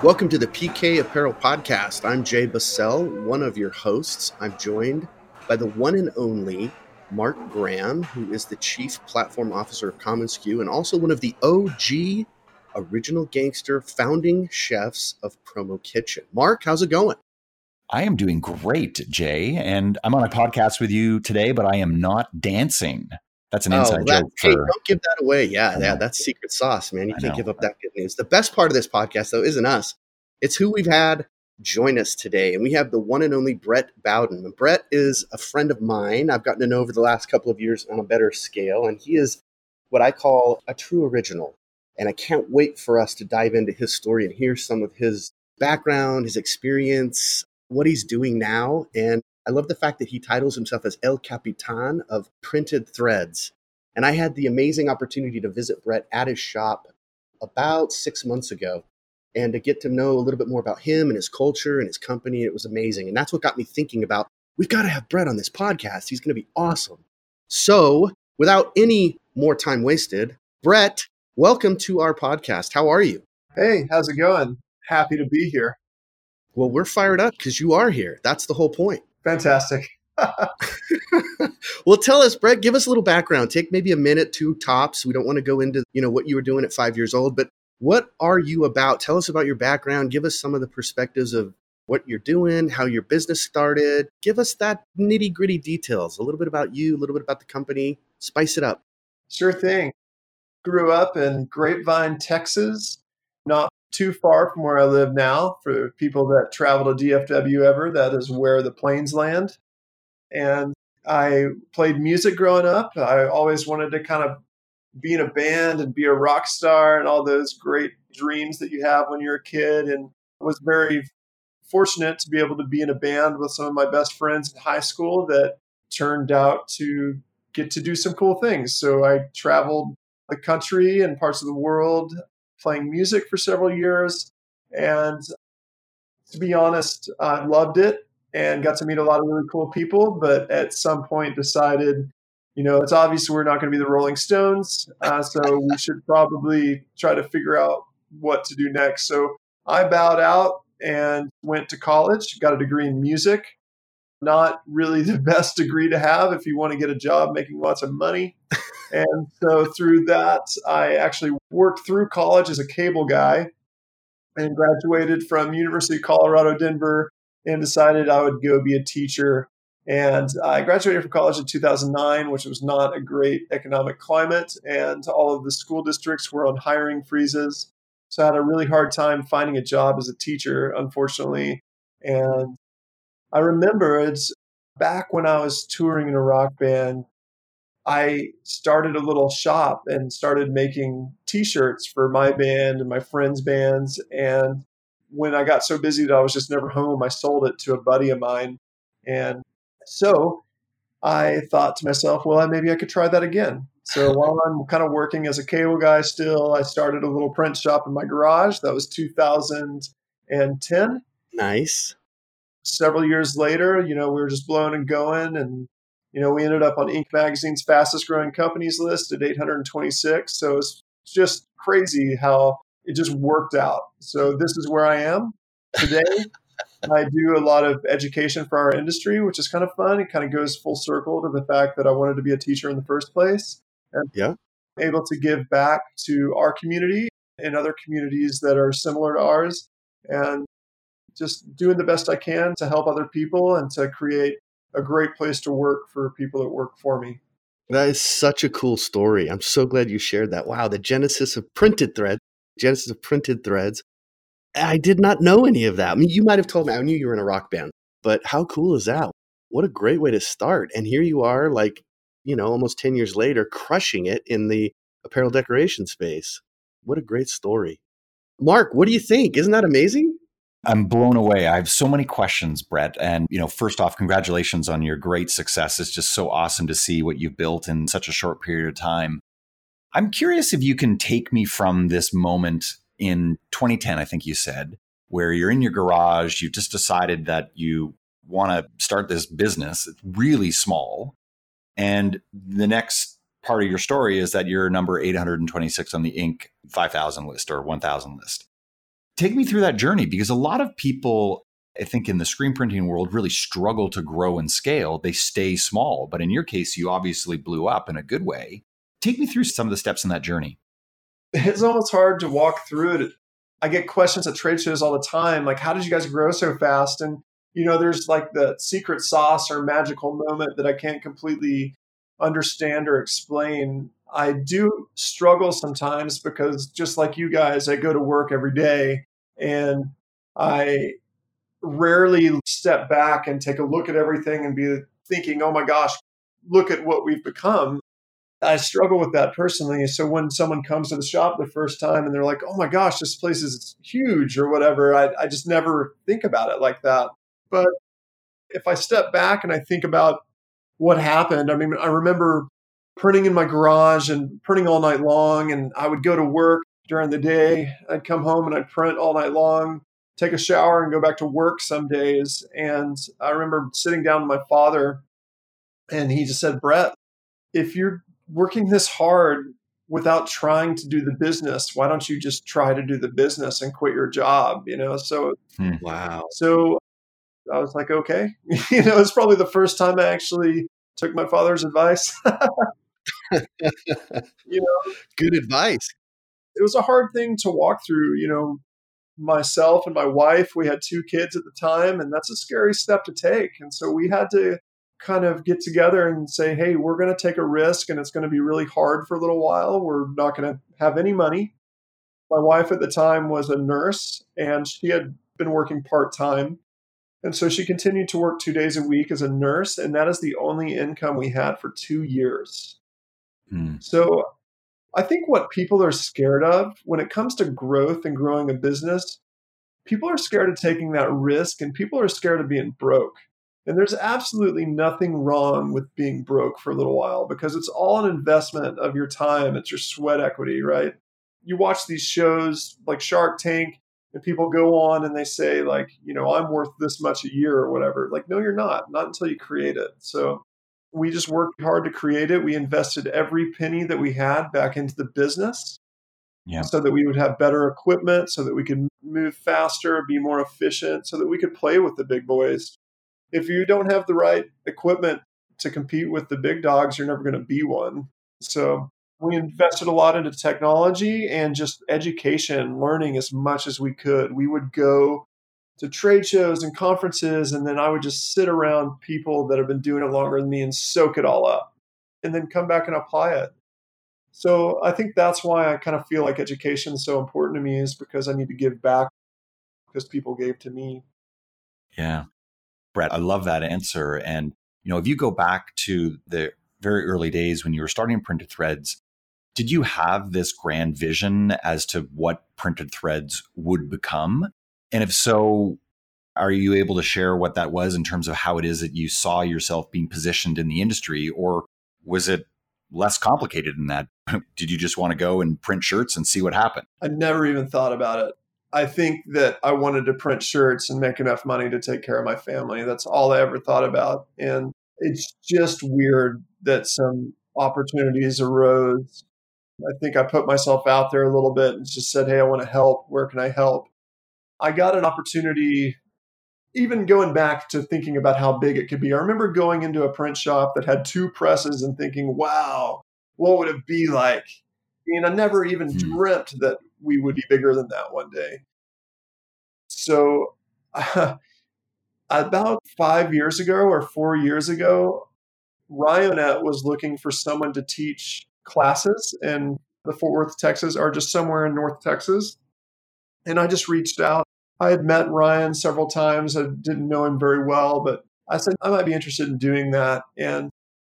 Welcome to the PK Apparel Podcast. I'm Jay Busselle, one of your hosts. I'm joined by the one and only Mark Graham, who is the Chief Platform Officer of commonsku and also one of the OG original gangster founding chefs of Promo Kitchen. Mark, how's it going? I am doing great, Jay, and I'm on a podcast with you today, but I am not dancing. That's an oh, inside oh, that, joke. For, hey, don't give that away. Yeah, yeah, that's secret sauce, man. You can't give up that good news. The best part of this podcast, though, isn't us. It's who we've had join us today, and we have the one and only Brett Bowden. And Brett is a friend of mine. I've gotten to know over the last couple of years on a better scale, and he is what I call a true original. And I can't wait for us to dive into his story and hear some of his background, his experience, what he's doing now, and I love the fact that he titles himself as El Capitan of Printed Threads. And I had the amazing opportunity to visit Brett at his shop about six months ago and to get to know a little bit more about him and his culture and his company. It was amazing. And that's what got me thinking about we've got to have Brett on this podcast. He's going to be awesome. So, without any more time wasted, Brett, welcome to our podcast. How are you? Hey, how's it going? Happy to be here. Well, we're fired up because you are here. That's the whole point. Fantastic. well, tell us, Brett, give us a little background. Take maybe a minute, two tops. We don't want to go into, you know, what you were doing at five years old, but what are you about? Tell us about your background. Give us some of the perspectives of what you're doing, how your business started. Give us that nitty gritty details, a little bit about you, a little bit about the company. Spice it up. Sure thing. Grew up in Grapevine, Texas, too far from where I live now. For people that travel to DFW ever, that is where the planes land. And I played music growing up. I always wanted to kind of be in a band and be a rock star and all those great dreams that you have when you're a kid. And I was very fortunate to be able to be in a band with some of my best friends in high school that turned out to get to do some cool things. So I traveled the country and parts of the world playing music for several years. And to be honest, I loved it and got to meet a lot of really cool people. But at some point, decided, you know, it's obvious we're not going to be the Rolling Stones. Uh, so we should probably try to figure out what to do next. So I bowed out and went to college, got a degree in music. Not really the best degree to have if you want to get a job making lots of money. and so through that, I actually worked through college as a cable guy and graduated from University of Colorado Denver and decided I would go be a teacher. And I graduated from college in 2009, which was not a great economic climate, and all of the school districts were on hiring freezes. So I had a really hard time finding a job as a teacher, unfortunately. And I remember it's back when I was touring in a rock band I started a little shop and started making t-shirts for my band and my friends' bands. And when I got so busy that I was just never home, I sold it to a buddy of mine. And so I thought to myself, well, maybe I could try that again. So while I'm kind of working as a cable guy still, I started a little print shop in my garage. That was 2010. Nice. Several years later, you know, we were just blowing and going and you know, we ended up on Inc. magazine's fastest growing companies list at 826. So it's just crazy how it just worked out. So this is where I am today. I do a lot of education for our industry, which is kind of fun. It kind of goes full circle to the fact that I wanted to be a teacher in the first place. And yeah. able to give back to our community and other communities that are similar to ours and just doing the best I can to help other people and to create a great place to work for people that work for me. That is such a cool story. I'm so glad you shared that. Wow, the genesis of printed threads, genesis of printed threads. I did not know any of that. I mean, you might have told me. I knew you were in a rock band, but how cool is that? What a great way to start. And here you are, like, you know, almost 10 years later, crushing it in the apparel decoration space. What a great story. Mark, what do you think? Isn't that amazing? I'm blown away. I have so many questions, Brett. And, you know, first off, congratulations on your great success. It's just so awesome to see what you've built in such a short period of time. I'm curious if you can take me from this moment in 2010, I think you said, where you're in your garage, you've just decided that you want to start this business. It's really small. And the next part of your story is that you're number 826 on the Inc. 5000 list or 1000 list Take me through that journey because a lot of people, I think, in the screen printing world really struggle to grow and scale. They stay small. But in your case, you obviously blew up in a good way. Take me through some of the steps in that journey. It's almost hard to walk through it. I get questions at trade shows all the time like, how did you guys grow so fast? And, you know, there's like the secret sauce or magical moment that I can't completely understand or explain. I do struggle sometimes because just like you guys, I go to work every day and I rarely step back and take a look at everything and be thinking, oh my gosh, look at what we've become. I struggle with that personally. So when someone comes to the shop the first time and they're like, oh my gosh, this place is huge or whatever, I, I just never think about it like that. But if I step back and I think about what happened, I mean, I remember printing in my garage and printing all night long. And I would go to work during the day. I'd come home and I'd print all night long, take a shower, and go back to work some days. And I remember sitting down with my father, and he just said, Brett, if you're working this hard without trying to do the business, why don't you just try to do the business and quit your job? You know, so hmm. wow. So I was like, okay, you know, it's probably the first time I actually took my father's advice. you know, good advice. It was a hard thing to walk through, you know, myself and my wife, we had two kids at the time, and that's a scary step to take. And so we had to kind of get together and say, hey, we're going to take a risk and it's going to be really hard for a little while. We're not going to have any money. My wife at the time was a nurse and she had been working part time. And so she continued to work two days a week as a nurse. And that is the only income we had for two years. Hmm. So I think what people are scared of when it comes to growth and growing a business, people are scared of taking that risk and people are scared of being broke. And there's absolutely nothing wrong with being broke for a little while because it's all an investment of your time. It's your sweat equity, right? You watch these shows like Shark Tank, and people go on and they say, like, you know, I'm worth this much a year or whatever. Like, no, you're not, not until you create it. So we just worked hard to create it. We invested every penny that we had back into the business yeah. so that we would have better equipment, so that we could move faster, be more efficient, so that we could play with the big boys. If you don't have the right equipment to compete with the big dogs, you're never going to be one. So we invested a lot into technology and just education, learning as much as we could. We would go to trade shows and conferences, and then I would just sit around people that have been doing it longer than me and soak it all up, and then come back and apply it. So I think that's why I kind of feel like education is so important to me, is because I need to give back because people gave to me. Yeah, Brett, I love that answer. And you know, if you go back to the very early days when you were starting printed threads, did you have this grand vision as to what printed threads would become? And if so, are you able to share what that was in terms of how it is that you saw yourself being positioned in the industry? Or was it less complicated than that? Did you just want to go and print shirts and see what happened? I never even thought about it. I think that I wanted to print shirts and make enough money to take care of my family. That's all I ever thought about. And it's just weird that some opportunities arose. I think I put myself out there a little bit and just said, Hey, I want to help. Where can I help? I got an opportunity, even going back to thinking about how big it could be. I remember going into a print shop that had two presses and thinking, wow, what would it be like? And I never even hmm. dreamt that we would be bigger than that one day. So, uh, about five years ago or four years ago, Ryonet was looking for someone to teach classes in the Fort Worth, Texas, or just somewhere in North Texas. And I just reached out. I had met Ryan several times. I didn't know him very well, but I said I might be interested in doing that. And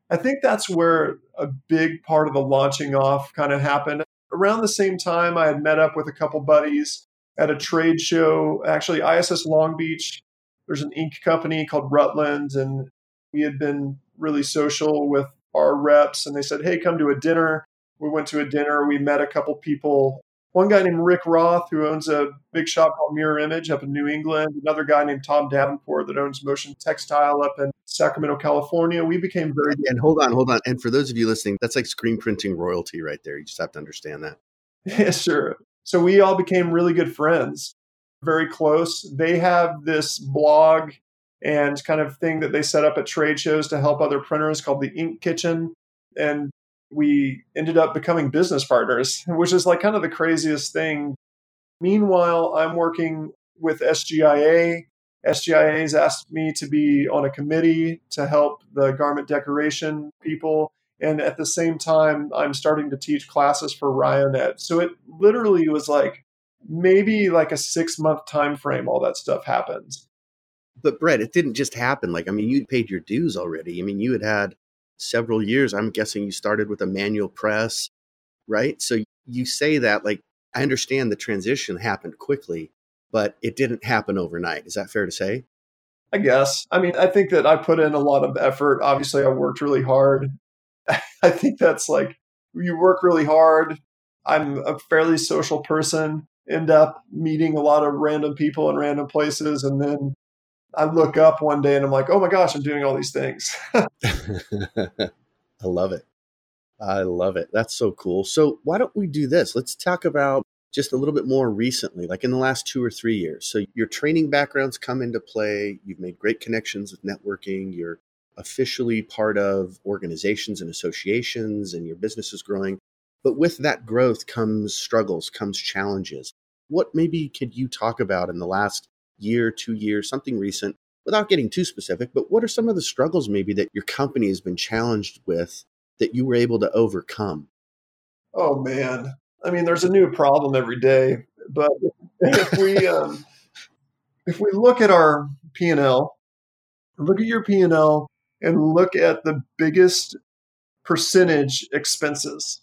I think that's where a big part of the launching off kind of happened. Around the same time, I had met up with a couple buddies at a trade show, actually, ISS Long Beach. There's an ink company called Rutland, and we had been really social with our reps, and they said, Hey, come to a dinner. We went to a dinner. We met a couple people one guy named Rick Roth, who owns a big shop called Mirror Image up in New England. Another guy named Tom Davenport that owns Motion Textile up in Sacramento, California. We became very good. And hold on, hold on. And for those of you listening, that's like screen printing royalty right there. You just have to understand that. Yeah, sure. So we all became really good friends. very close. They have this blog and kind of thing that they set up at trade shows to help other printers called the Ink Kitchen. And we ended up becoming business partners, which is like kind of the craziest thing. Meanwhile, I'm working with SGIA. SGIA has asked me to be on a committee to help the garment decoration people. And at the same time, I'm starting to teach classes for Ryonet. So it literally was like maybe like a six month time frame, all that stuff happens. But Brett, it didn't just happen. Like, I mean, you'd paid your dues already. I mean, you had had several years. I'm guessing you started with a manual press, right? So you say that, like, I understand the transition happened quickly, but it didn't happen overnight. Is that fair to say? I guess. I mean, I think that I put in a lot of effort. Obviously, I worked really hard. I think that's like you work really hard. I'm a fairly social person, end up meeting a lot of random people in random places. And then I look up one day and I'm like, oh my gosh, I'm doing all these things. I love it. I love it. That's so cool. So, why don't we do this? Let's talk about just a little bit more recently, like in the last two or three years. So, your training backgrounds come into play. You've made great connections with networking. You're officially part of organizations and associations, and your business is growing. But with that growth comes struggles, comes challenges. What maybe could you talk about in the last year, two years, something recent, without getting too specific? But what are some of the struggles maybe that your company has been challenged with that you were able to overcome? Oh man, I mean, there's a new problem every day. But if we um, if we look at our P and L, look at your P and L, and look at the biggest percentage expenses.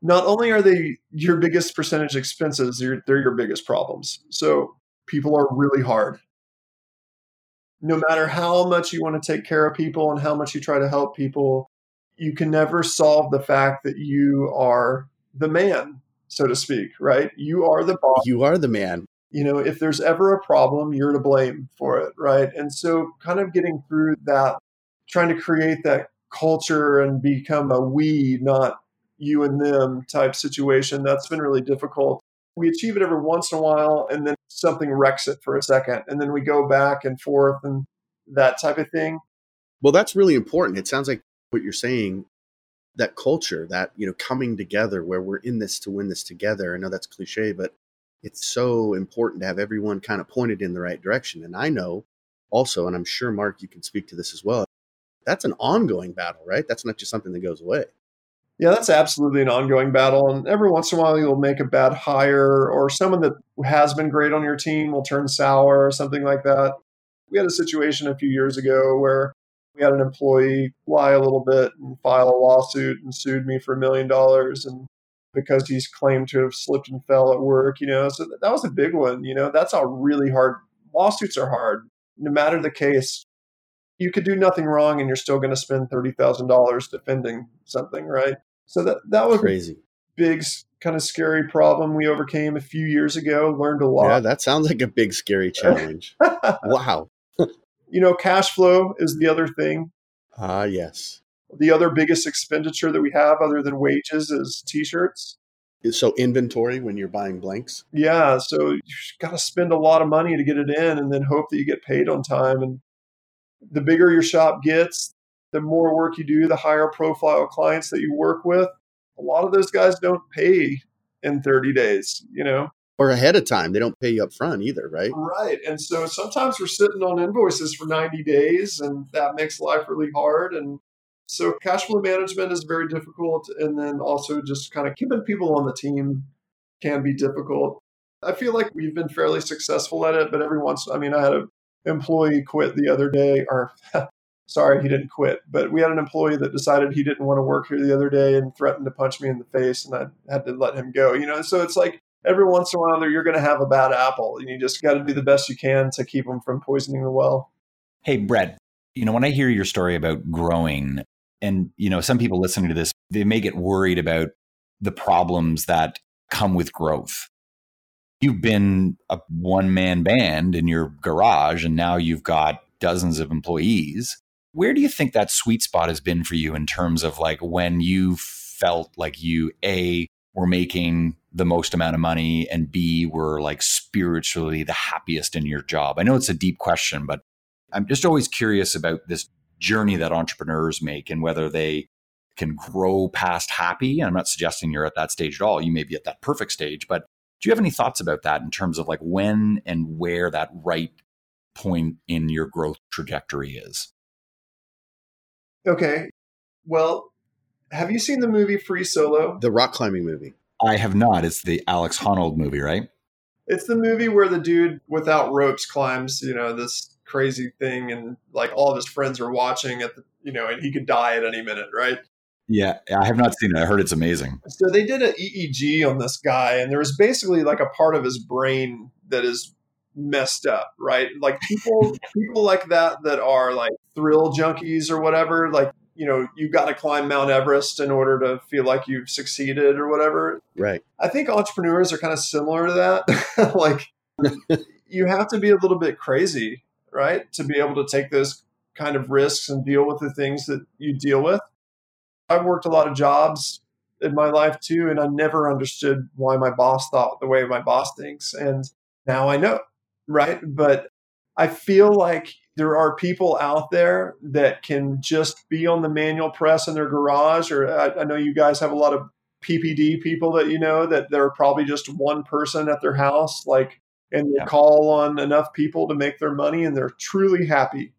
Not only are they your biggest percentage expenses, they're, they're your biggest problems. So people are really hard. No matter how much you want to take care of people and how much you try to help people, you can never solve the fact that you are the man, so to speak, right? You are the boss. You are the man you know, if there's ever a problem, you're to blame for it, right? And so, kind of getting through that, trying to create that culture and become a we, not you and them type situation, that's been really difficult. We achieve it every once in a while, and then something wrecks it for a second, and then we go back and forth and that type of thing. Well, that's really important. It sounds like what you're saying that culture that you know coming together where we're in this to win this together i know that's cliche but it's so important to have everyone kind of pointed in the right direction. And I know also, and I'm sure Mark, you can speak to this as well. That's an ongoing battle, right? That's not just something that goes away. Yeah, that's absolutely an ongoing battle. And every once in a while, you'll make a bad hire, or someone that has been great on your team will turn sour or something like that. We had a situation a few years ago where we had an employee lie a little bit and file a lawsuit and sued me for a million dollars. And because he's claimed to have slipped and fell at work, you know. So that was a big one, you know. That's a really hard lawsuits are hard. No matter the case, you could do nothing wrong and you're still going to spend $30,000 defending something, right? So that that was crazy. Big kind of scary problem we overcame a few years ago, learned a lot. Yeah, that sounds like a big scary challenge. wow. you know, cash flow is the other thing. Ah, uh, yes. The other biggest expenditure that we have, other than wages, is t-shirts. So inventory when you're buying blanks. Yeah, so you've got to spend a lot of money to get it in, and then hope that you get paid on time. And the bigger your shop gets, the more work you do, the higher profile clients that you work with. A lot of those guys don't pay in 30 days, you know, or ahead of time. They don't pay you up front either, right? Right. And so sometimes we're sitting on invoices for 90 days, and that makes life really hard. And so cash flow management is very difficult. And then also just kind of keeping people on the team can be difficult. I feel like we've been fairly successful at it, but every once, I mean, I had an employee quit the other day, or sorry, he didn't quit, but we had an employee that decided he didn't want to work here the other day and threatened to punch me in the face, and I had to let him go. You know, so it's like every once in a while there you're going to have a bad apple, and you just got to do the best you can to keep them from poisoning the well. Hey, Brett, you know, when I hear your story about growing, and, you know, some people listening to this, they may get worried about the problems that come with growth. You've been a one man band in your garage, and now you've got dozens of employees. Where do you think that sweet spot has been for you in terms of like when you felt like you, A, were making the most amount of money and B were like spiritually the happiest in your job? I know it's a deep question, but I'm just always curious about this journey that entrepreneurs make and whether they can grow past happy. I'm not suggesting you're at that stage at all. You may be at that perfect stage, but do you have any thoughts about that in terms of like when and where that right point in your growth trajectory is? Okay. Well, have you seen the movie Free Solo? The rock climbing movie. I have not. It's the Alex Honnold movie, right? It's the movie where the dude without ropes climbs, you know, this crazy thing and like all of his friends are watching at the, you know, and he could die at any minute, right? Yeah, I have not seen it. I heard it's amazing. So they did an EEG on this guy, and there was basically like a part of his brain that is messed up, right? Like people, people like that that are like thrill junkies or whatever. Like you know, you got to climb Mount Everest in order to feel like you've succeeded or whatever. Right. I think entrepreneurs are kind of similar to that. like you have to be a little bit crazy, right, to be able to take those kind of risks and deal with the things that you deal with. I've worked a lot of jobs in my life too, and I never understood why my boss thought the way my boss thinks. And now I know, right? But I feel like there are people out there that can just be on the manual press in their garage, or I, I know you guys have a lot of PPD people that you know that they're probably just one person at their house, like, and they yeah. call on enough people to make their money and they're truly happy.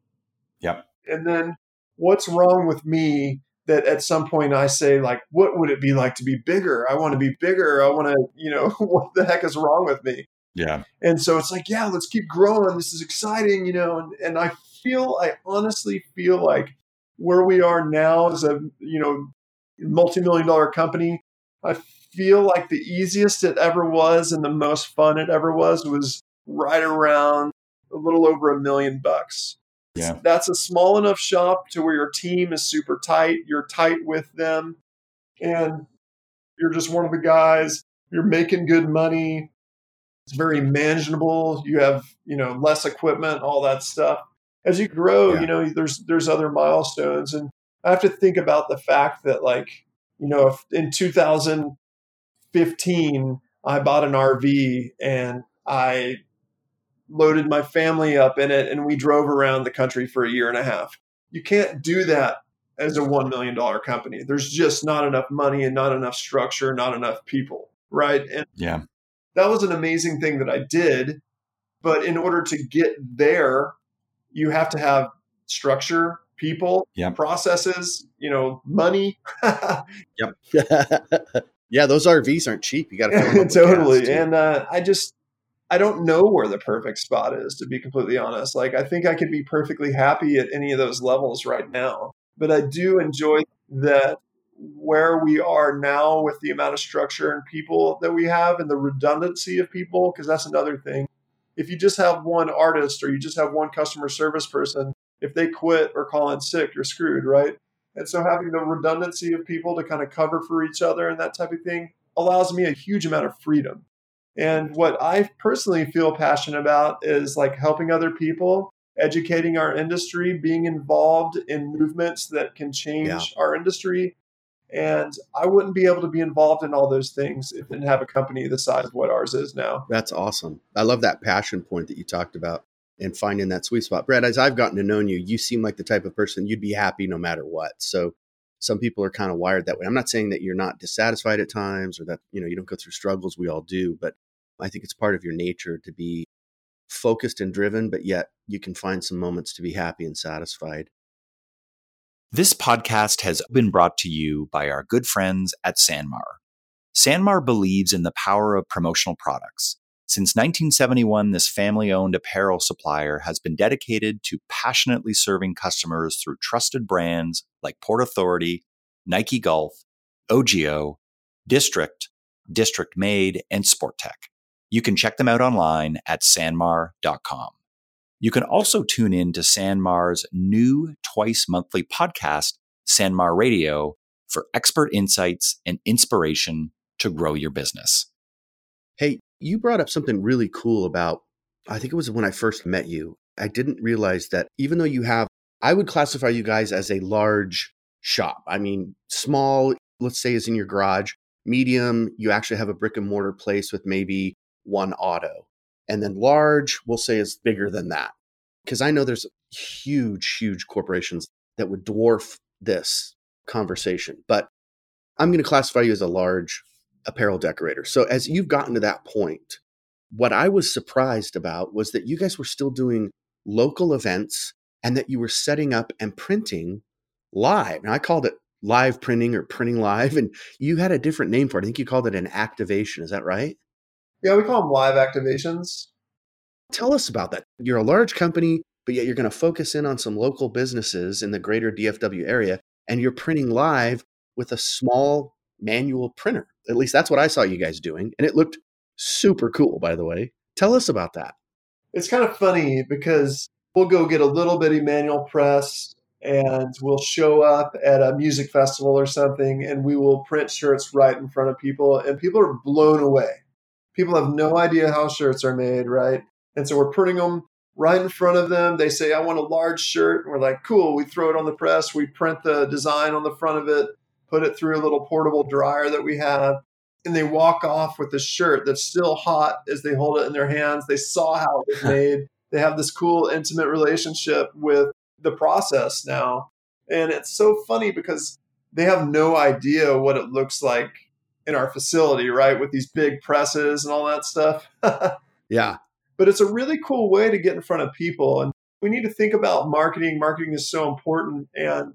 Yep. And then what's wrong with me that at some point I say like, what would it be like to be bigger? I want to be bigger. I want to, you know, what the heck is wrong with me? Yeah. And so it's like, yeah, let's keep growing. This is exciting, you know, and, and I feel, I honestly feel like where we are now as a, you know, multi-million dollar company, I feel like the easiest it ever was and the most fun it ever was was right around a little over a million bucks. Yeah. That's a small enough shop to where your team is super tight. You're tight with them and you're just one of the guys. You're making good money. It's very manageable. You have, you know, less equipment, all that stuff. As you grow, yeah. you know, there's there's other milestones and I have to think about the fact that like, you know, if in 2015 I bought an RV and I loaded my family up in it, and we drove around the country for a year and a half. You can't do that as a $1 million company. There's just not enough money and not enough structure, not enough people. Right. And yeah, that was an amazing thing that I did. But in order to get there, you have to have structure, people, yep. processes, you know, money. yep. yeah, those RVs aren't cheap. You got to totally. And uh, I just I don't know where the perfect spot is, to be completely honest. Like, I think I could be perfectly happy at any of those levels right now. But I do enjoy that where we are now with the amount of structure and people that we have and the redundancy of people, because that's another thing. If you just have one artist or you just have one customer service person, if they quit or call in sick, you're screwed, right? And so having the redundancy of people to kind of cover for each other and that type of thing allows me a huge amount of freedom and what I personally feel passionate about is like helping other people, educating our industry, being involved in movements that can change yeah. our industry. And I wouldn't be able to be involved in all those things if I didn't have a company the size of what ours is now. That's awesome. I love that passion point that you talked about and finding that sweet spot. Brad, as I've gotten to know you, you seem like the type of person you'd be happy no matter what. So some people are kind of wired that way. I'm not saying that you're not dissatisfied at times or that, you know, you don't go through struggles. We all do, but I think it's part of your nature to be focused and driven, but yet you can find some moments to be happy and satisfied. This podcast has been brought to you by our good friends at Sanmar. Sanmar believes in the power of promotional products. Since 1971, this family owned apparel supplier has been dedicated to passionately serving customers through trusted brands like Port Authority, Nike Golf, OGIO, District, District Made, and Sport-Tek. You can check them out online at sanmar.com. You can also tune in to Sanmar's new twice monthly podcast, Sanmar Radio, for expert insights and inspiration to grow your business. Hey, you brought up something really cool about, I think it was when I first met you. I didn't realize that even though you have, I would classify you guys as a large shop. I mean, small, let's say, is in your garage, Medium, you actually have a brick and mortar place with maybe one auto. And then large, we'll say is bigger than that. Because I know there's huge, huge corporations that would dwarf this conversation. But I'm going to classify you as a large apparel decorator. So as you've gotten to that point, what I was surprised about was that you guys were still doing local events and that you were setting up and printing live. Now I called it live printing or printing live, and you had a different name for it. I think you called it an activation. Is that right? Yeah, we call them live activations. Tell us about that. You're a large company, but yet you're going to focus in on some local businesses in the greater DFW area, and you're printing live with a small manual printer. At least that's what I saw you guys doing. And it looked super cool, by the way. Tell us about that. It's kind of funny because we'll go get a little bitty manual press and we'll show up at a music festival or something and we will print shirts right in front of people and people are blown away. People have no idea how shirts are made, right? And so we're printing them right in front of them. They say, I want a large shirt. And we're like, cool. We throw it on the press. We print the design on the front of it, put it through a little portable dryer that we have. And they walk off with a shirt that's still hot as they hold it in their hands. They saw how it was made. They have this cool, intimate relationship with the process now. And it's so funny because they have no idea what it looks like in our facility, right? With these big presses and all that stuff. yeah. But it's a really cool way to get in front of people. And we need to think about marketing. Marketing is so important. And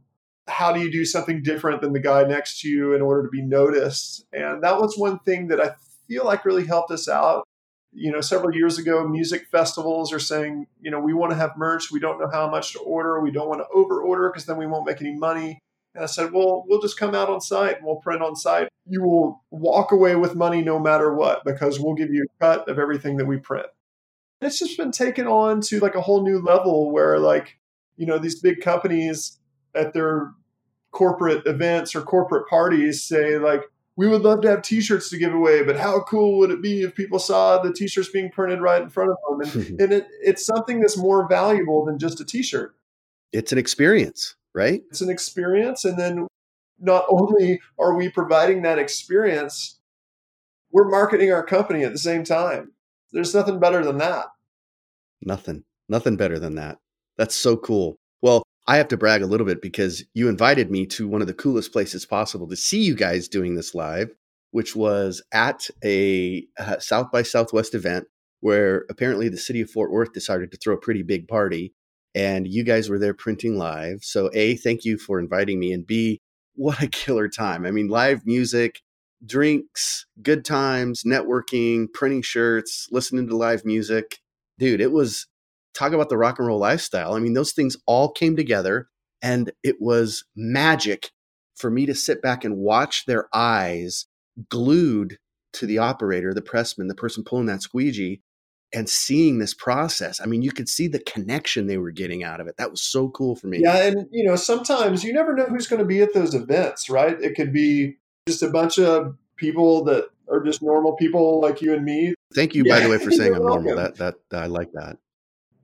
how do you do something different than the guy next to you in order to be noticed? And that was one thing that I feel like really helped us out you know, several years ago, music festivals are saying, you know, we want to have merch. We don't know how much to order. We don't want to over order because then we won't make any money. And I said, well, we'll just come out on site and we'll print on site. You will walk away with money no matter what because we'll give you a cut of everything that we print. And it's just been taken on to like a whole new level where, like, you know, these big companies at their corporate events or corporate parties say, like, we would love to have t-shirts to give away but how cool would it be if people saw the t-shirts being printed right in front of them and, and it, it's something that's more valuable than just a t-shirt it's an experience right? It's an experience and then not only are we providing that experience we're marketing our company at the same time. There's nothing better than that. Nothing. Nothing better than that. That's so cool. Well I have to brag a little bit because you invited me to one of the coolest places possible to see you guys doing this live, which was at a uh, South by Southwest event where apparently the city of Fort Worth decided to throw a pretty big party and you guys were there printing live. So, A, thank you for inviting me, and B, what a killer time. I mean, live music, drinks, good times, networking, printing shirts, listening to live music. Dude, it was talk about the rock and roll lifestyle. I mean, those things all came together and it was magic for me to sit back and watch their eyes glued to the operator, the pressman, the person pulling that squeegee and seeing this process. I mean, you could see the connection they were getting out of it. That was so cool for me. Yeah, and you know, sometimes you never know who's going to be at those events, right? It could be just a bunch of people that are just normal people like you and me. Thank you, yeah. by the way, for saying I'm normal. That that I like that.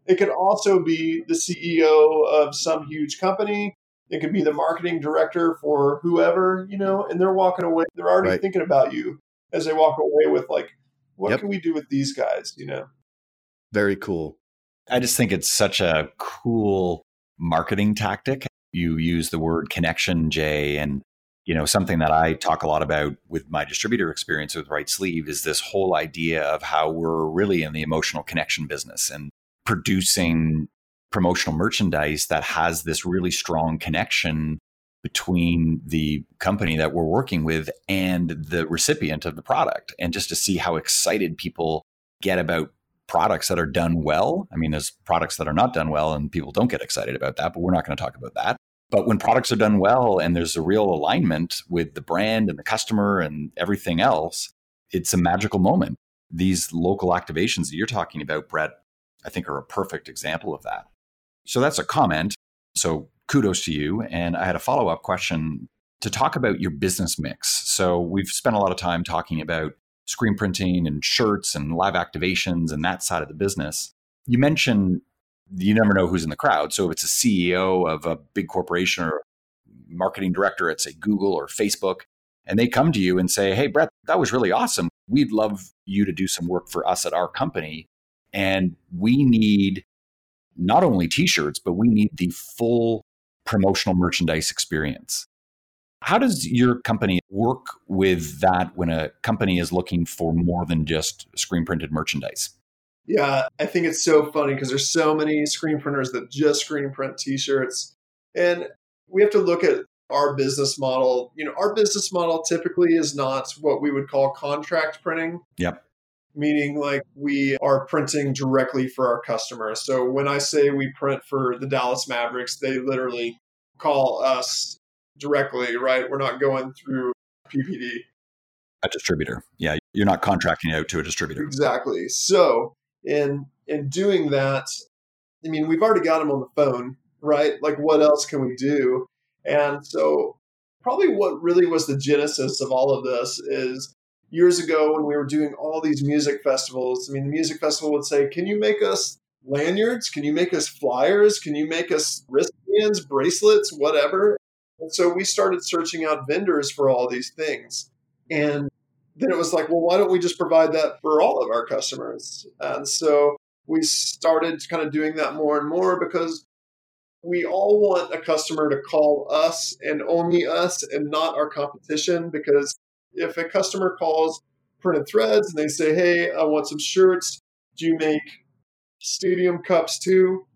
It could also be the CEO of some huge company. It could be the marketing director for whoever, you know, and they're walking away. They're already right. thinking about you as they walk away with like, what yep. can we do with these guys, you know? Very cool. I just think it's such a cool marketing tactic. You use the word connection, Jay, and you know something that I talk a lot about with my distributor experience with Right Sleeve is this whole idea of how we're really in the emotional connection business, and producing promotional merchandise that has this really strong connection between the company that we're working with and the recipient of the product and just to see how excited people get about products that are done well i mean there's products that are not done well and people don't get excited about that but we're not going to talk about that but when products are done well and there's a real alignment with the brand and the customer and everything else it's a magical moment these local activations that you're talking about brett I think are a perfect example of that. So that's a comment. So kudos to you. And I had a follow up question to talk about your business mix. So we've spent a lot of time talking about screen printing and shirts and live activations and that side of the business. You mentioned you never know who's in the crowd. So if it's a CEO of a big corporation or marketing director at say Google or Facebook, and they come to you and say, Hey, Brett, that was really awesome. We'd love you to do some work for us at our company. And we need not only t shirts, but we need the full promotional merchandise experience. How does your company work with that when a company is looking for more than just screen printed merchandise? Yeah, I think it's so funny because there's so many screen printers that just screen print t-shirts. And we have to look at our business model. You know, our business model typically is not what we would call contract printing. Yep. Meaning like we are printing directly for our customers. So when I say we print for the Dallas Mavericks, they literally call us directly, right? We're not going through PPD. A distributor. Yeah. You're not contracting out to a distributor. Exactly. So in in doing that, I mean, we've already got them on the phone, right? Like what else can we do? And so probably what really was the genesis of all of this is years ago when we were doing all these music festivals. I mean, the music festival would say, Can you make us lanyards? Can you make us flyers? Can you make us wristbands, bracelets, whatever? And so we started searching out vendors for all these things. And then it was like, well, why don't we just provide that for all of our customers? And so we started kind of doing that more and more because we all want a customer to call us and only us and not our competition. Because if a customer calls printed threads and they say, hey, I want some shirts, do you make stadium cups too?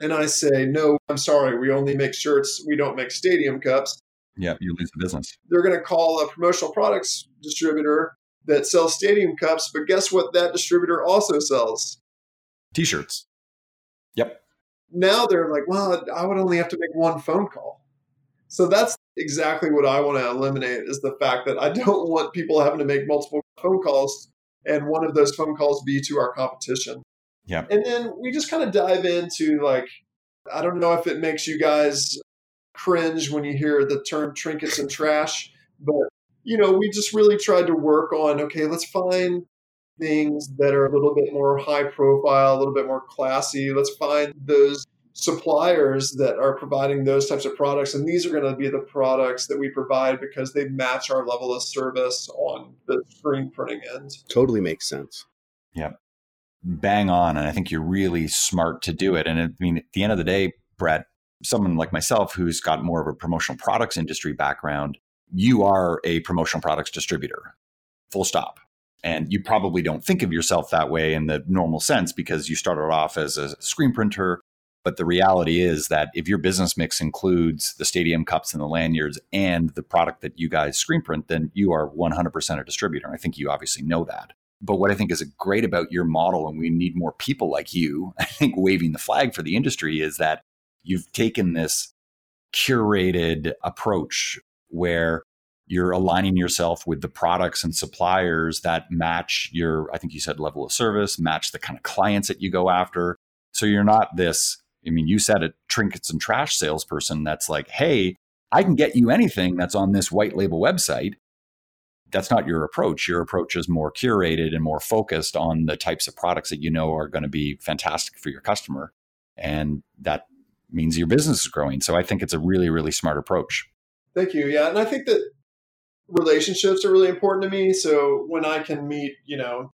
And I say, no, I'm sorry, we only make shirts, we don't make stadium cups. Yeah, you lose the business. They're going to call a promotional products distributor that sells stadium cups, but guess what that distributor also sells? T shirts. Yep. Now they're like, well, I would only have to make one phone call. So that's exactly what I want to eliminate is the fact that I don't want people having to make multiple phone calls and one of those phone calls be to our competition. Yeah. And then we just kind of dive into like, I don't know if it makes you guys cringe when you hear the term trinkets and trash, but you know, we just really tried to work on okay, let's find things that are a little bit more high profile, a little bit more classy. Let's find those suppliers that are providing those types of products and these are going to be the products that we provide because they match our level of service on the screen printing end totally makes sense yeah bang on. And I think you're really smart to do it. And I mean, at the end of the day, Brett, someone like myself who's got more of a promotional products industry background, you are a promotional products distributor, full stop. And you probably don't think of yourself that way in the normal sense because you started off as a screen printer. But the reality is that if your business mix includes the stadium cups and the lanyards and the product that you guys screen print, then you are 100% a distributor. I think you obviously know that. But what I think is great about your model, and we need more people like you, I think, waving the flag for the industry, is that you've taken this curated approach where you're aligning yourself with the products and suppliers that match your, I think you said level of service, match the kind of clients that you go after. So you're not this, I mean, you said a trinkets and trash salesperson that's like, hey, I can get you anything that's on this white label website that's not your approach. Your approach is more curated and more focused on the types of products that you know are going to be fantastic for your customer. And that means your business is growing. So I think it's a really, really smart approach. Thank you. Yeah. And I think that relationships are really important to me. So when I can meet, you know,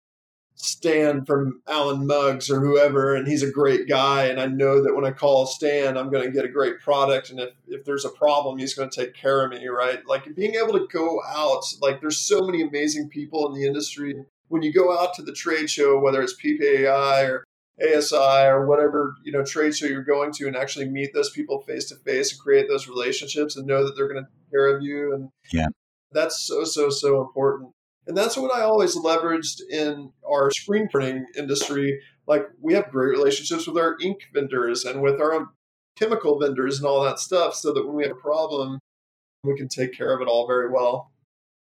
Stan from Alan Muggs or whoever, and he's a great guy. And I know that when I call Stan, I'm going to get a great product. And if, if there's a problem, he's going to take care of me, right? Like being able to go out, like there's so many amazing people in the industry. When you go out to the trade show, whether it's PPAI or ASI or whatever you know trade show you're going to, and actually meet those people face to face and create those relationships and know that they're going to take care of you, and yeah, that's so so so important. And that's what I always leveraged in our screen printing industry. Like we have great relationships with our ink vendors and with our chemical vendors and all that stuff so that when we have a problem, we can take care of it all very well.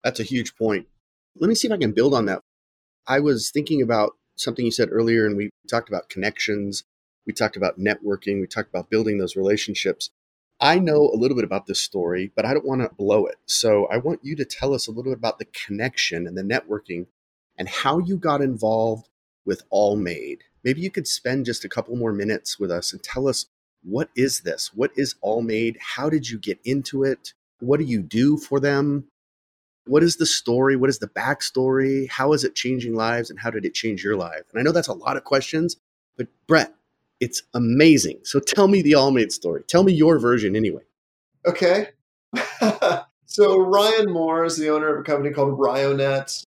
That's a huge point. Let me see if I can build on that. I was thinking about something you said earlier, and we talked about connections, we talked about networking, we talked about building those relationships. I know a little bit about this story, but I don't want to blow it. So I want you to tell us a little bit about the connection and the networking and how you got involved with All Made. Maybe you could spend just a couple more minutes with us and tell us what is this? What is All Made? How did you get into it? What do you do for them? what is the story? What is the backstory? How is it changing lives? And how did it change your life? And I know that's a lot of questions, but Brett, it's amazing. So tell me the Allmade story. Tell me your version anyway. Okay. so Ryan Moore is the owner of a company called Ryonet.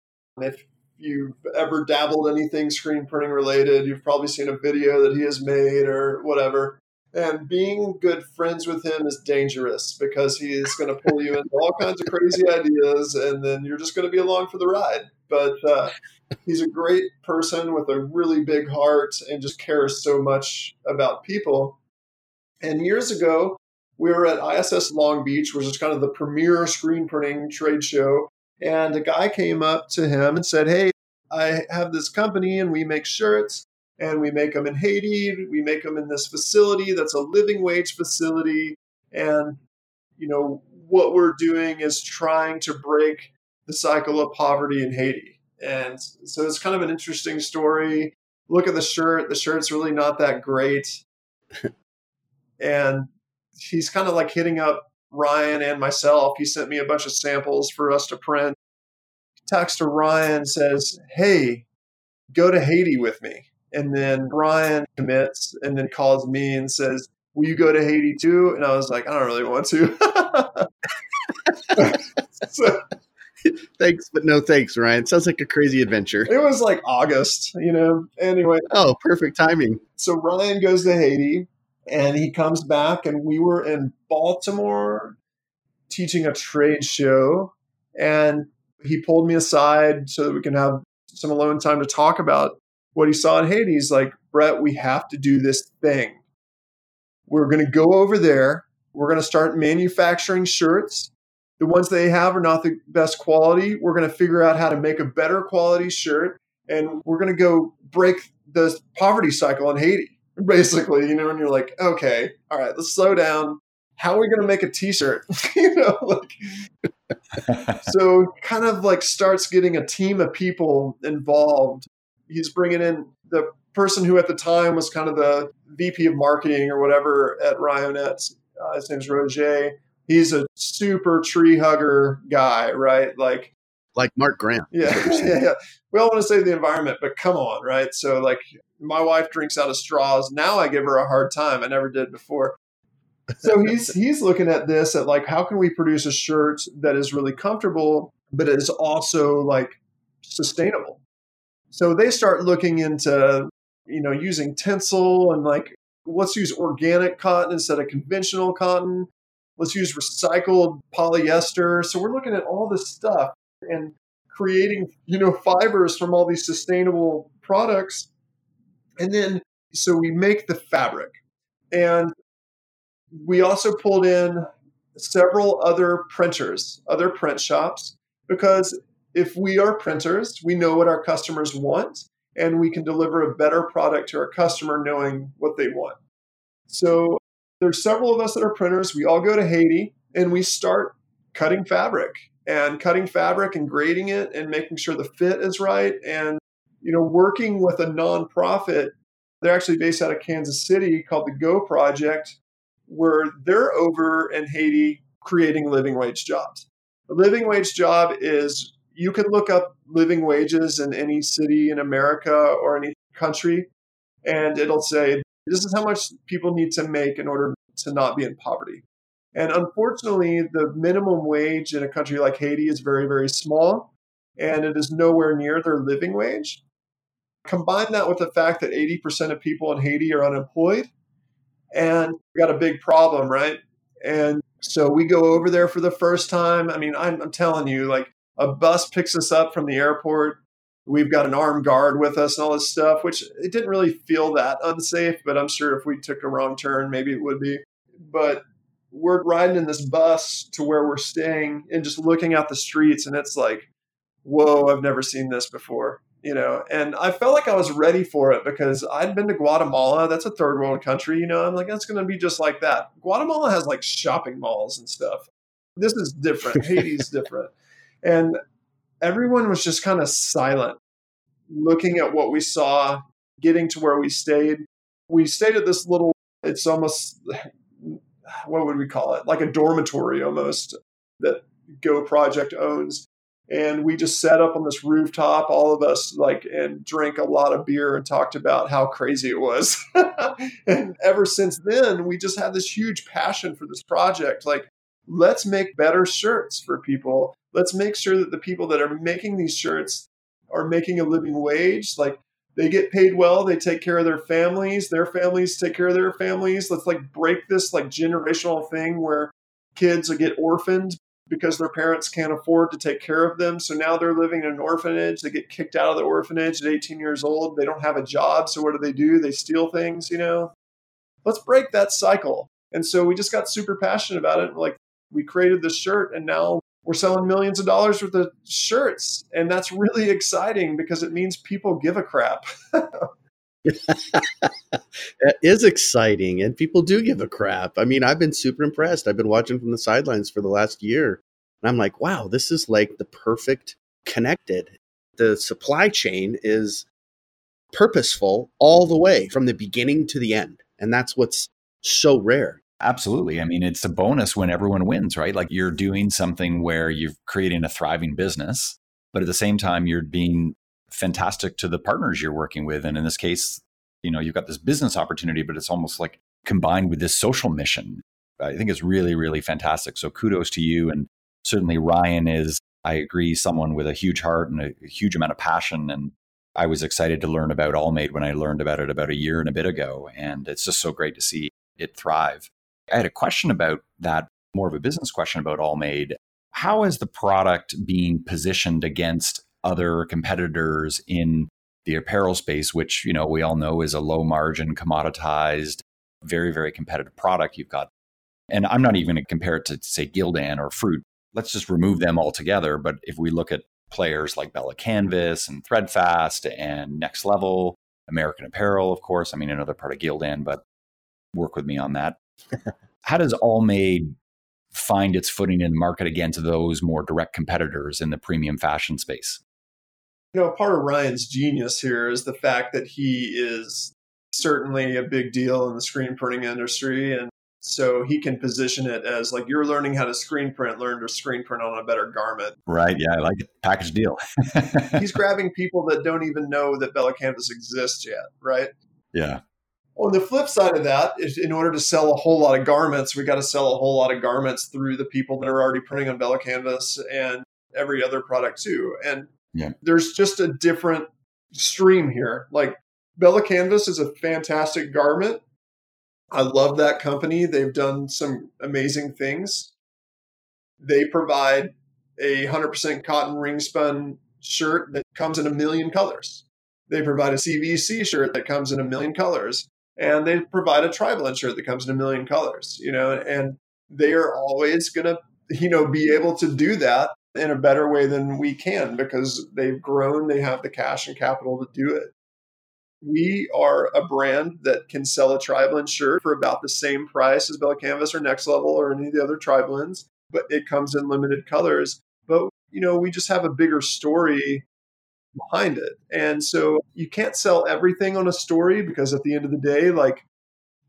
If you've ever dabbled anything screen printing related, you've probably seen a video that he has made or whatever. And being good friends with him is dangerous because he is going to pull you into all kinds of crazy ideas, and then you're just going to be along for the ride. But uh, he's a great person with a really big heart and just cares so much about people. And years ago, we were at ISS Long Beach, which is kind of the premier screen printing trade show. And a guy came up to him and said, Hey, I have this company and we make shirts and we make them in Haiti. We make them in this facility that's a living wage facility. And, you know, what we're doing is trying to break the cycle of poverty in Haiti. And so it's kind of an interesting story. Look at the shirt. The shirt's really not that great. and he's kind of like hitting up Ryan and myself. He sent me a bunch of samples for us to print. He talks to Ryan, says, Hey, go to Haiti with me. And then Ryan commits and then calls me and says, Will you go to Haiti too? And I was like, I don't really want to. so, thanks, but no thanks, Ryan. Sounds like a crazy adventure. It was like August, you know. Anyway. Oh, perfect timing. So Ryan goes to Haiti and he comes back, and we were in Baltimore teaching a trade show. And he pulled me aside so that we can have some alone time to talk about what he saw in Haiti. He's like, Brett, we have to do this thing. We're going to go over there. We're going to start manufacturing shirts. The ones they have are not the best quality. We're going to figure out how to make a better quality shirt. And we're going to go break the poverty cycle in Haiti, basically. You know, and you're like, okay, all right, let's slow down. How are we going to make a t shirt? you know, like, so kind of like starts getting a team of people involved he's bringing in the person who at the time was kind of the VP of marketing or whatever at Ryonet. Uh, his name's Roger. He's a super tree hugger guy, right? Like, like Mark Graham. Yeah, yeah, yeah. We all want to save the environment, but come on, right? So, like, my wife drinks out of straws. Now I give her a hard time. I never did before. So he's he's looking at this at like, how can we produce a shirt that is really comfortable, but is also like sustainable? So they start looking into, you know, using Tencel and like, let's use organic cotton instead of conventional cotton. Let's use recycled polyester. So we're looking at all this stuff and creating, you know, fibers from all these sustainable products. And then, so we make the fabric. And we also pulled in several other printers, other print shops, because if we are printers, we know what our customers want and we can deliver a better product to our customer knowing what they want. So there's several of us that are printers. We all go to Haiti and we start cutting fabric and cutting fabric and grading it and making sure the fit is right and you know working with a nonprofit they're actually based out of Kansas City called the Go Project where they're over in Haiti creating living wage jobs. A living wage job is you can look up living wages in any city in America or any country, and it'll say this is how much people need to make in order to not be in poverty. And unfortunately, the minimum wage in a country like Haiti is very, very small, and it is nowhere near their living wage. Combine that with the fact that 80% of people in Haiti are unemployed, and we got a big problem, right? And so we go over there for the first time. I mean, I'm, I'm telling you, like, a bus picks us up from the airport. We've got an armed guard with us and all this stuff, which it didn't really feel that unsafe, but I'm sure if we took a wrong turn, maybe it would be. But we're riding in this bus to where we're staying and just looking out the streets, and it's like, whoa, I've never seen this before. You know, and I felt like I was ready for it because I'd been to Guatemala. That's a third world country. You know, I'm like, that's going to be just like that. Guatemala has like shopping malls and stuff. This is different. Haiti's different. And everyone was just kind of silent, looking at what we saw, getting to where we stayed. We stayed at this little, it's almost, what would we call it? Like a dormitory almost that Go Project owns. and we just sat up on this rooftop all of us like and drank a lot of beer and talked about how crazy it was and ever since then we just had this huge passion for this project like let's make better shirts for people let's make sure that the people that are making these shirts are making a living wage like they get paid well they take care of their families their families take care of their families let's like break this like generational thing where kids get orphaned because their parents can't afford to take care of them. So now they're living in an orphanage. They get kicked out of the orphanage at 18 years old. They don't have a job. So what do they do? They steal things, you know? Let's break that cycle. And so we just got super passionate about it. Like we created this shirt and now we're selling millions of dollars worth of shirts. And that's really exciting because it means people give a crap. that is exciting and people do give a crap i mean i've been super impressed i've been watching from the sidelines for the last year and i'm like wow this is like the perfect connected the supply chain is purposeful all the way from the beginning to the end and that's what's so rare absolutely i mean it's a bonus when everyone wins right like you're doing something where you're creating a thriving business but at the same time you're being fantastic to the partners you're working with. And in this case, you know, you've got this business opportunity, but it's almost like combined with this social mission. I think it's really, really fantastic. So kudos to you. And certainly Ryan is, I agree, someone with a huge heart and a, huge amount of passion. And I was excited to learn about Allmade when I learned about it about a year and a bit ago. And it's just so great to see it thrive. I had a question about that, more of a business question about Allmade. How is the product being positioned against other competitors in the apparel space, which you know we all know is a low margin, commoditized, very very competitive product. You've got, and I'm not even going to compare it to say Gildan or Fruit. Let's just remove them altogether. But if we look at players like Bella Canvas and Threadfast and Next Level, American Apparel, of course. I mean, another part of Gildan, but work with me on that. How does Allmade find its footing in the market again to those more direct competitors in the premium fashion space? You know, part of Ryan's genius here is the fact that he is certainly a big deal in the screen printing industry. And so he can position it as like you're learning how to screen print, learn to screen print on a better garment. Right. Yeah, I like it. Package deal. He's grabbing people that don't even know that Bella Canvas exists yet, right? Yeah. On the flip side of that, in order to sell a whole lot of garments, we got to sell a whole lot of garments through the people that are already printing on Bella Canvas and every other product too. And yeah. There's just a different stream here. Like Bella Canvas is a fantastic garment. I love that company. They've done some amazing things. They provide a 100% cotton ring spun shirt that comes in a million colors. They provide a CVC shirt that comes in a million colors. And they provide a tri-blend shirt that comes in a million colors, you know, and they are always going to, you know, be able to do that in a better way than we can because they've grown, they have the cash and capital to do it. We are a brand that can sell a tri-blend shirt for about the same price as Bella Canvas or Next Level or any of the other tri-blends, but it comes in limited colors. But you know, we just have a bigger story behind it. And so you can't sell everything on a story because at the end of the day, like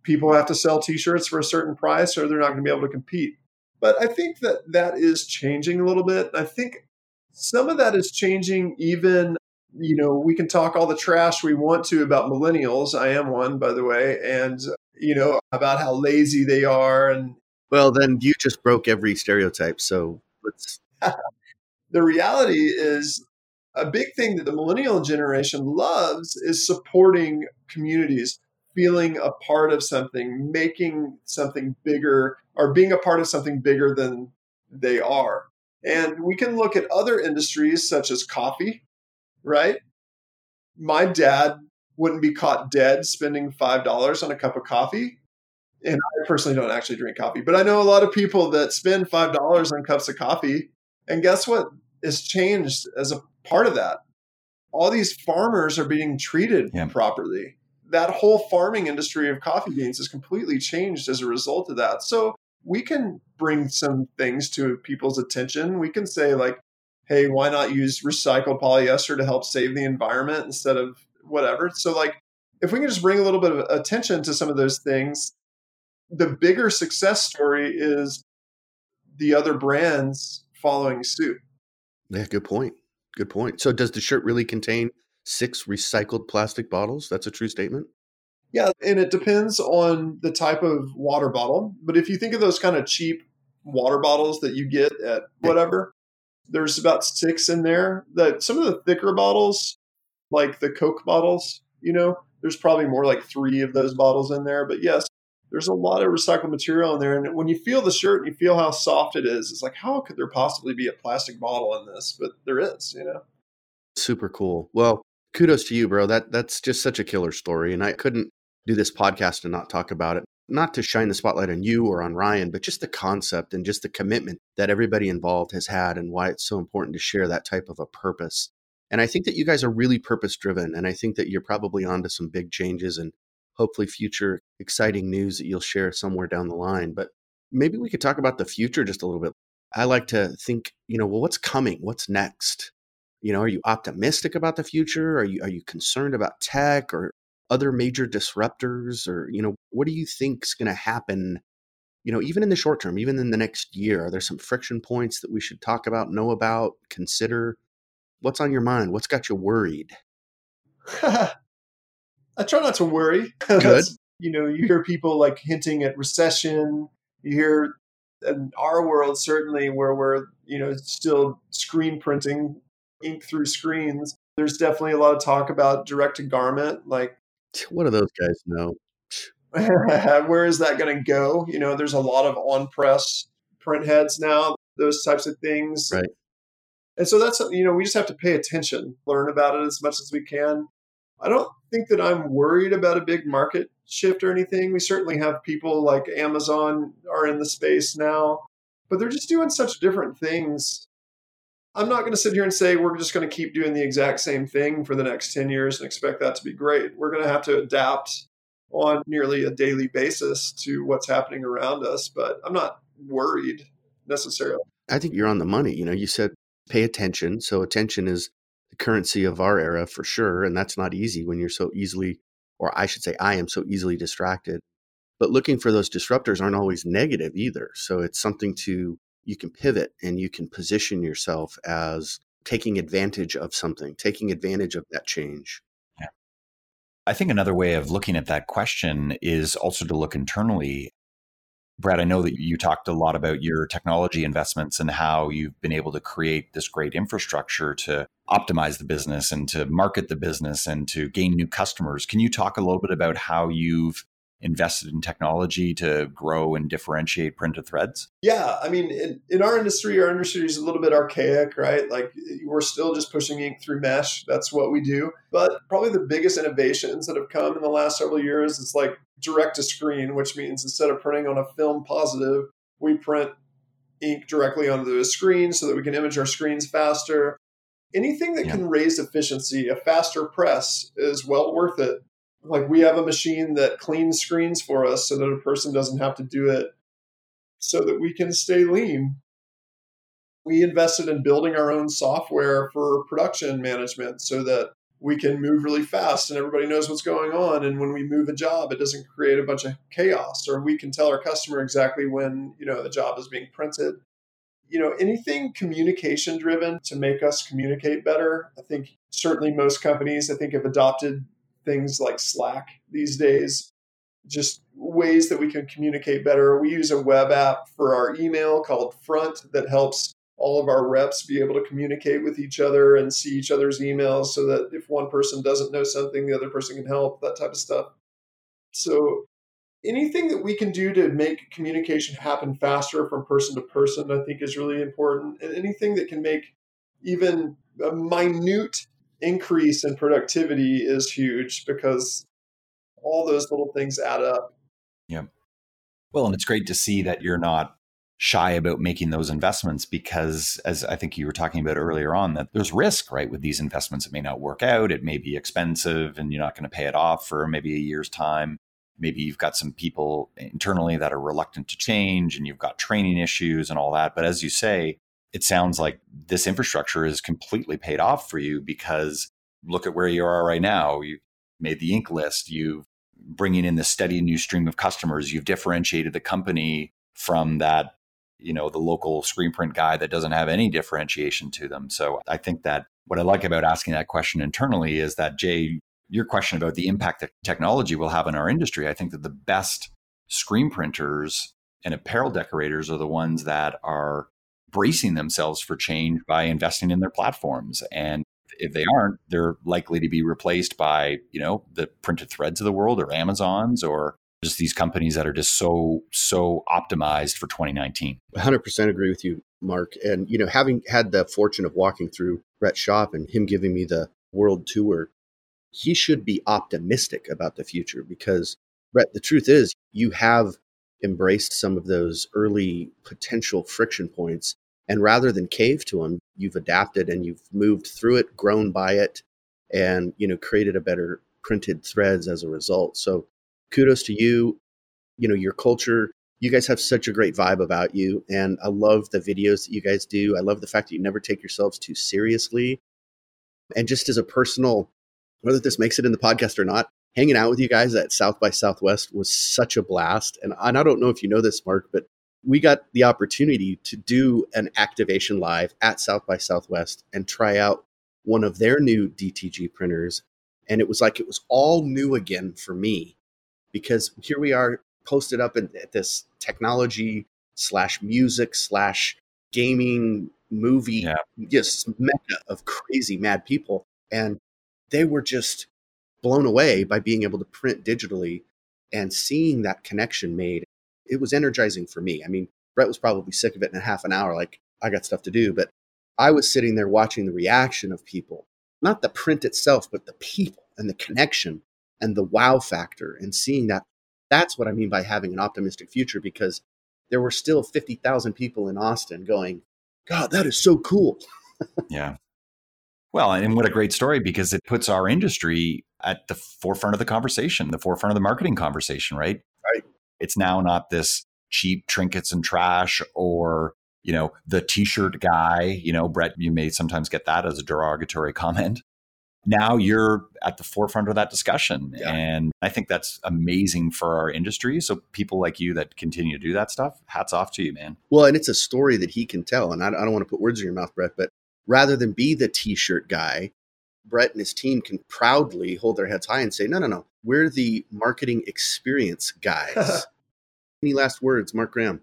people have to sell t-shirts for a certain price or they're not going to be able to compete. But I think that that is changing a little bit. I think some of that is changing even you know we can talk all the trash we want to about millennials i am one by the way and you know about how lazy they are and well then you just broke every stereotype so let's the reality is a big thing that the millennial generation loves is supporting communities feeling a part of something, making something bigger, or being a part of something bigger than they are. And we can look at other industries such as coffee, right? My dad wouldn't be caught dead spending $5 on a cup of coffee. And I personally don't actually drink coffee, but I know a lot of people that spend $5 on cups of coffee. And guess what has changed as a part of that? All these farmers are being treated yeah. properly that whole farming industry of coffee beans has completely changed as a result of that. So we can bring some things to people's attention. We can say, like, hey, why not use recycled polyester to help save the environment instead of whatever? So, like, if we can just bring a little bit of attention to some of those things, the bigger success story is the other brands following suit. Yeah, good point. Good point. So, does the shirt really contain six recycled plastic bottles? That's a true statement. Yeah, and it depends on the type of water bottle. But if you think of those kind of cheap water bottles that you get at whatever, there's about six in there. That some of the thicker bottles, like the Coke bottles, you know, there's probably more like three of those bottles in there. But yes, there's a lot of recycled material in there. And when you feel the shirt and you feel how soft it is, it's like, how could there possibly be a plastic bottle in this? But there is, you know. Super cool. Well, kudos to you, bro. That that's just such a killer story. And I couldn't do this podcast and not talk about it. Not to shine the spotlight on you or on Ryan, but just the concept and just the commitment that everybody involved has had and why it's so important to share that type of a purpose. And I think that you guys are really purpose driven. And I think that you're probably onto some big changes and hopefully future exciting news that you'll share somewhere down the line. But maybe we could talk about the future just a little bit. I like to think, you know, well, what's coming? What's next? You know, are you optimistic about the future? Are you are you concerned about tech or other major disruptors or you know what do you think is going to happen you know even in the short term even in the next year are there some friction points that we should talk about know about consider what's on your mind what's got you worried i try not to worry good you know you hear people like hinting at recession you hear in our world certainly where we're you know still screen printing ink through screens there's definitely a lot of talk about direct to garment like what do those guys know? Where is that going to go? You know, there's a lot of on press print heads now, those types of things. Right. And so that's, you know, we just have to pay attention, learn about it as much as we can. I don't think that I'm worried about a big market shift or anything. We certainly have people like Amazon are in the space now, but they're just doing such different things I'm not going to sit here and say we're just going to keep doing the exact same thing for the next 10 years and expect that to be great. We're going to have to adapt on nearly a daily basis to what's happening around us, but I'm not worried necessarily. I think you're on the money. You know, you said pay attention. So attention is the currency of our era for sure. And that's not easy when you're so easily, or I should say, I am so easily distracted. But looking for those disruptors aren't always negative either. So it's something to you can pivot and you can position yourself as taking advantage of something, taking advantage of that change. Yeah. I think another way of looking at that question is also to look internally. Brad, I know that you talked a lot about your technology investments and how you've been able to create this great infrastructure to optimize the business and to market the business and to gain new customers. Can you talk a little bit about how you've invested in technology to grow and differentiate printed threads? Yeah, I mean, in, in, our industry, our industry is a little bit archaic, right? Like we're still just pushing ink through mesh. That's what we do. But probably the biggest innovations that have come in the last several years is like direct to screen, which means instead of printing on a film positive, we print ink directly onto the screen so that we can image our screens faster. Anything that yeah. can raise efficiency, a faster press is well worth it like we have a machine that cleans screens for us so that a person doesn't have to do it so that we can stay lean. We invested in building our own software for production management so that we can move really fast and everybody knows what's going on and when we move a job it doesn't create a bunch of chaos or we can tell our customer exactly when you know the job is being printed. You know anything communication driven to make us communicate better i think certainly most companies i think have adopted things like Slack these days, just ways that we can communicate better. We use a web app for our email called Front that helps all of our reps be able to communicate with each other and see each other's emails so that if one person doesn't know something, the other person can help, that type of stuff. So, anything that we can do to make communication happen faster from person to person, I think is really important. And anything that can make even a minute increase in productivity is huge because all those little things add up. Yeah. Well, and it's great to see that you're not shy about making those investments because as I think you were talking about earlier on that there's risk right with these investments it may not work out it may be expensive and you're not going to pay it off for maybe a year's time maybe you've got some people internally that are reluctant to change and you've got training issues and all that but as you say it sounds like this infrastructure is completely paid off for you because look at where you are right now. You made the Inc. list. You've bringing in the steady new stream of customers. You've differentiated the company from that, you know, the local screen print guy that doesn't have any differentiation to them. So I think that what I like about asking that question internally is that Jay, your question about the impact that technology will have in our industry, I think that the best screen printers and apparel decorators are the ones that are bracing themselves for change by investing in their platforms. And if they aren't, they're likely to be replaced by, you know, the printed threads of the world or Amazon's or just these companies that are just so, so optimized for 2019. 100% agree with you, Mark. And, you know, having had the fortune of walking through Brett's shop and him giving me the world tour, he should be optimistic about the future because, Brett, the truth is you have embraced some of those early potential friction points and rather than cave to them you've adapted and you've moved through it grown by it and you know created a better printed threads as a result. So kudos to you you know your culture. You guys have such a great vibe about you and i love the videos that you guys do. I love the fact that you never take yourselves too seriously. And just as a personal whether this makes it in the podcast or not hanging out with you guys at south by southwest was such a blast. And i don't know if you know this mark but we got the opportunity to do an activation live at South by Southwest and try out one of their new DTG printers. And it was like it was all new again for me because here we are posted up in, at this technology slash music slash gaming movie, yeah. just mecca of crazy mad people. And they were just blown away by being able to print digitally and seeing that connection made it was energizing for me. I mean, Brett was probably sick of it in a half an hour, like, I got stuff to do. But I was sitting there watching the reaction of people, not the print itself, but the people and the connection and the wow factor and seeing that. That's what I mean by having an optimistic future because there were still 50,000 people in Austin going, God, that is so cool. yeah. Well, and what a great story because it puts our industry at the forefront of the conversation, the forefront of the marketing conversation, right? It's now not this cheap trinkets and trash or you know the t-shirt guy you know brett you may sometimes get that as a derogatory comment. Now you're at the forefront of that discussion yeah. and i think that's amazing for our industry. So people like you that continue to do that stuff hats off to you man. Well and it's a story that he can tell and i, I don't want to put words in your mouth brett but rather than be the t-shirt guy brett and his team can proudly hold their heads high and say no no no. We're the marketing experience guys Any last words, Mark Graham?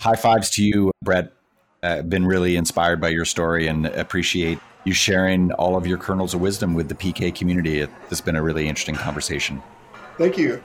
High fives to you, Brett. I've uh, been really inspired by your story and appreciate you sharing all of your kernels of wisdom with the PK community. It's been a really interesting conversation. Thank you.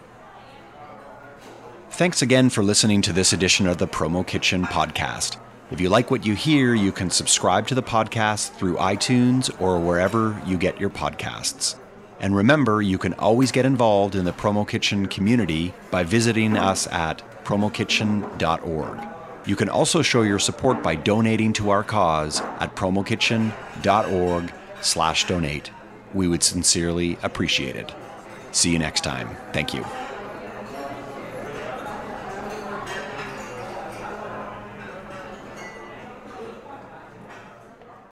Thanks again for listening to this edition of the Promo Kitchen podcast. If you like what you hear, you can subscribe to the podcast through iTunes or wherever you get your podcasts. And remember, you can always get involved in the Promo Kitchen community by visiting us at promokitchen.org. You can also show your support by donating to our cause at promokitchen.org/donate. We would sincerely appreciate it. See you next time. Thank you.